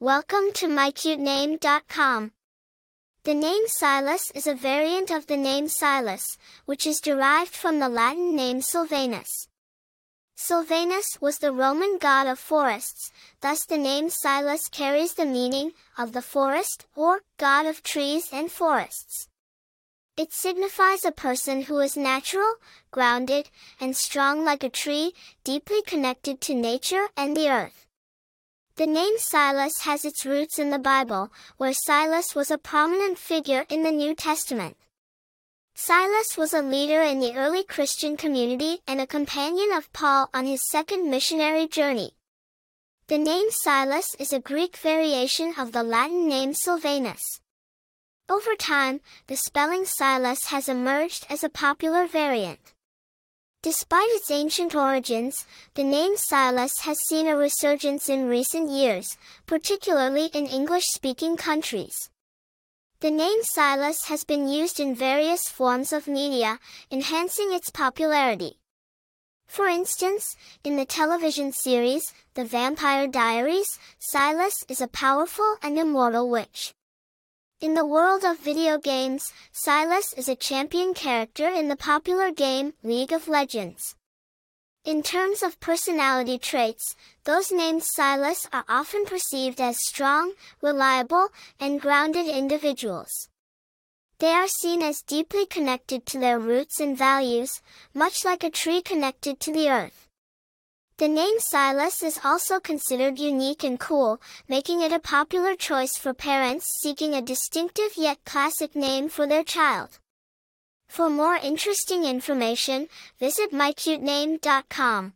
Welcome to mycutename.com. The name Sylas is a variant of the name Silas, which is derived from the Latin name Silvanus. Silvanus was the Roman god of forests, thus the name Sylas carries the meaning of the forest or god of trees and forests. It signifies a person who is natural, grounded, and strong like a tree, deeply connected to nature and the earth. The name Silas has its roots in the Bible, where Silas was a prominent figure in the New Testament. Silas was a leader in the early Christian community and a companion of Paul on his second missionary journey. The name Silas is a Greek variation of the Latin name Silvanus. Over time, the spelling Sylas has emerged as a popular variant. Despite its ancient origins, the name Sylas has seen a resurgence in recent years, particularly in English-speaking countries. The name Sylas has been used in various forms of media, enhancing its popularity. For instance, in the television series, The Vampire Diaries, Silas is a powerful and immortal witch. In the world of video games, Sylas is a champion character in the popular game League of Legends. In terms of personality traits, those named Sylas are often perceived as strong, reliable, and grounded individuals. They are seen as deeply connected to their roots and values, much like a tree connected to the earth. The name Sylas is also considered unique and cool, making it a popular choice for parents seeking a distinctive yet classic name for their child. For more interesting information, visit mycutename.com.